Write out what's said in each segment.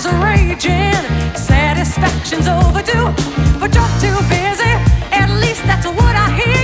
is raging, satisfaction's overdue, but you're too busy. At least that's what I hear.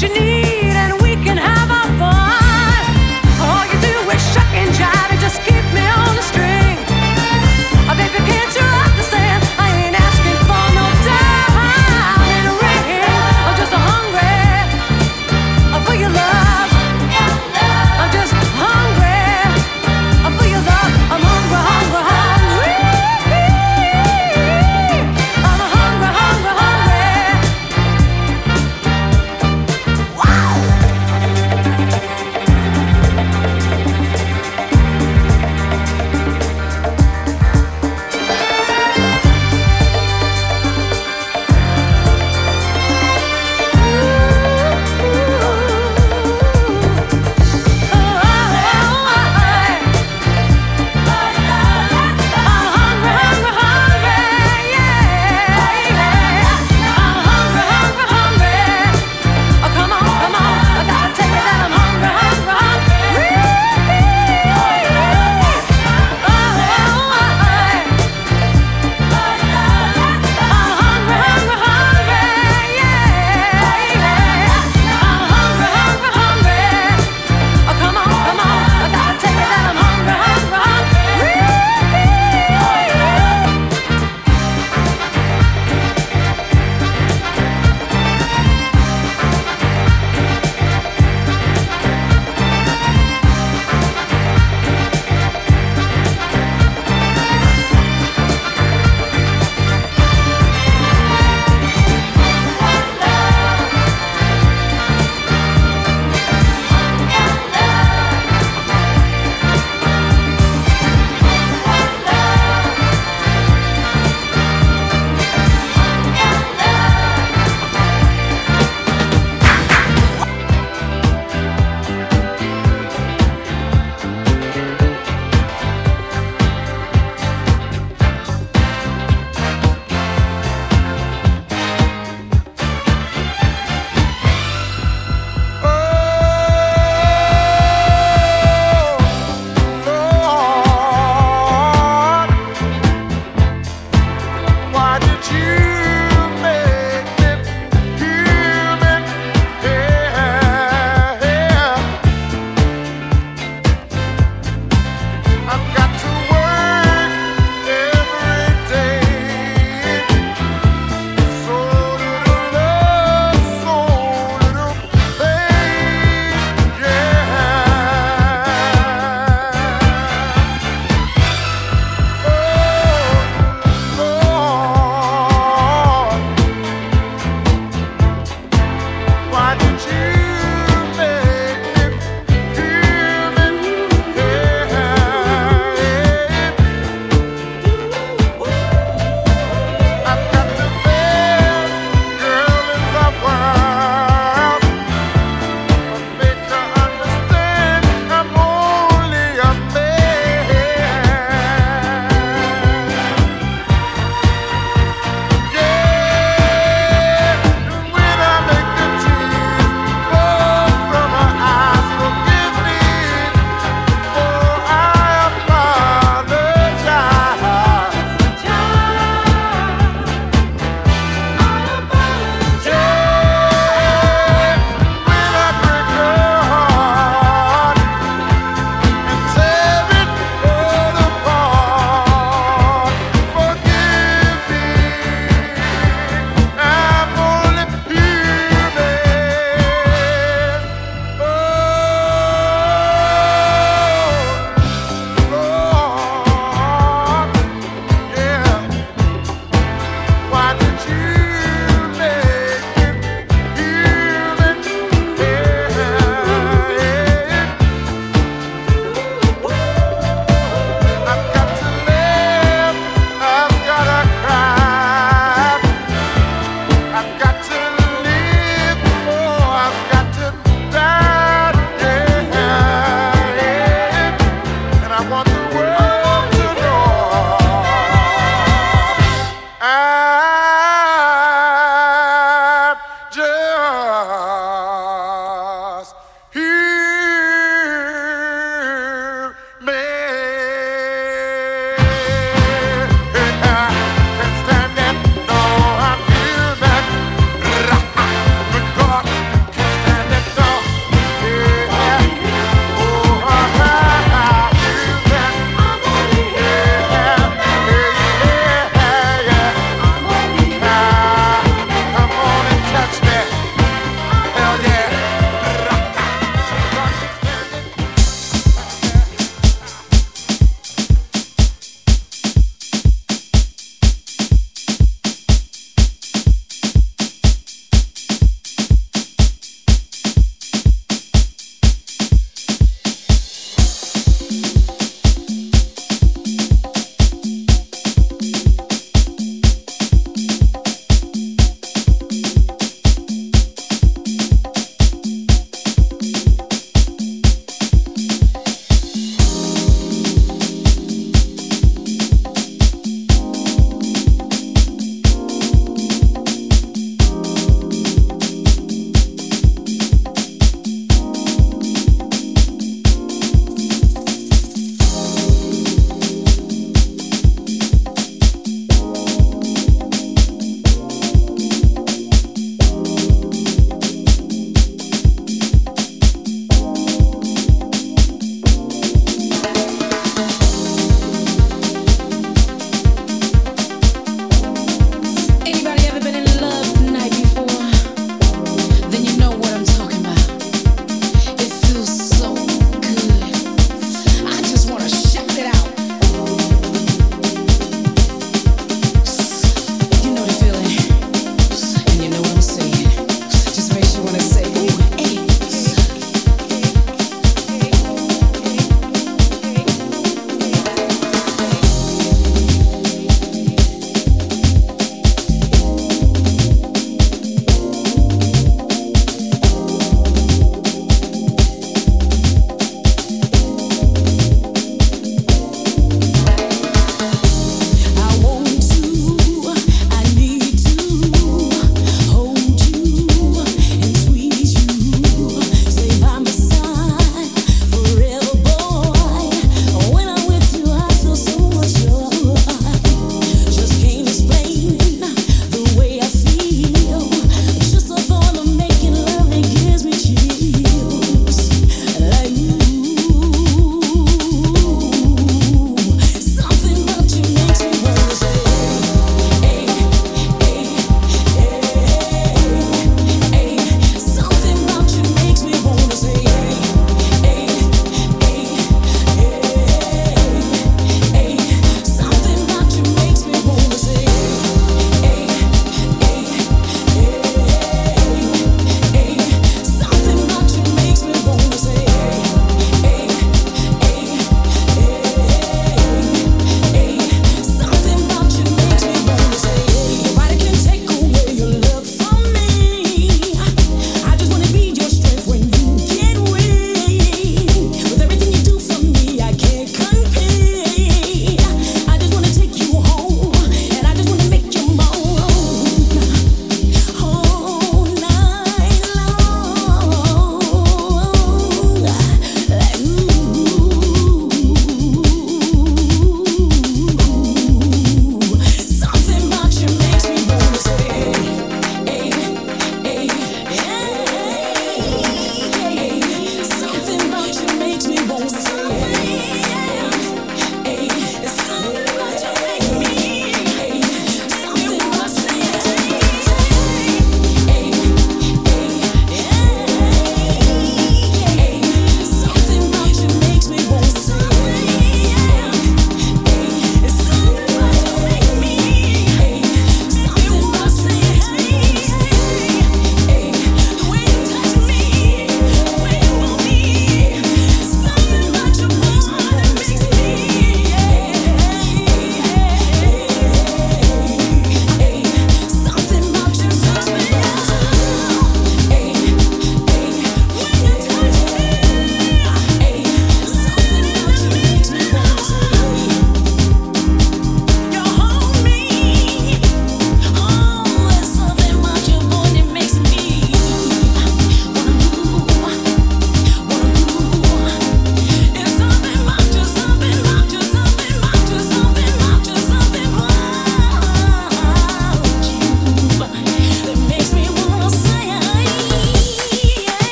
what you need.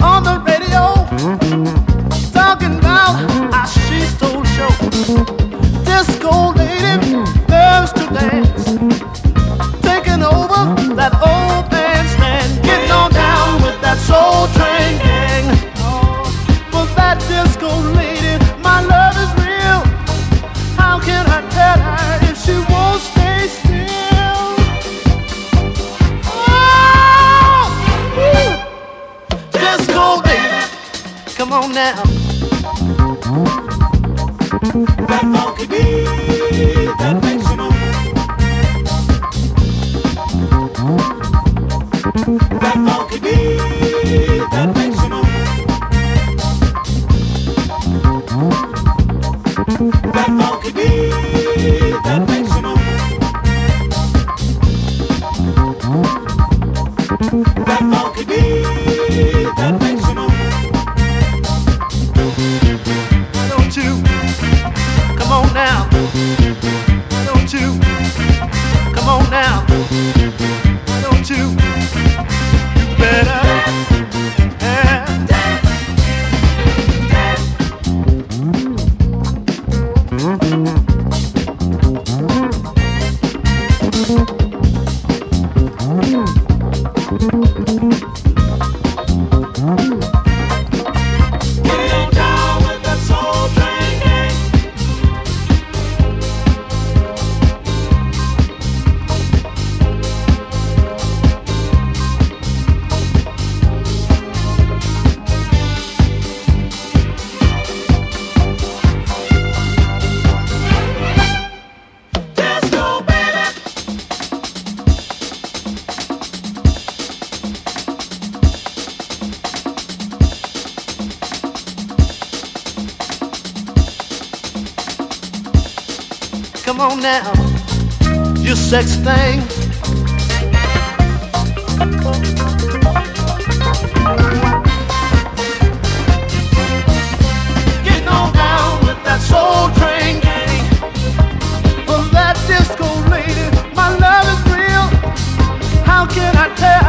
on the radio, how she stole show. now, you sex thing. Getting on down with that soul train. From that disco lady, my love is real. How can I tell?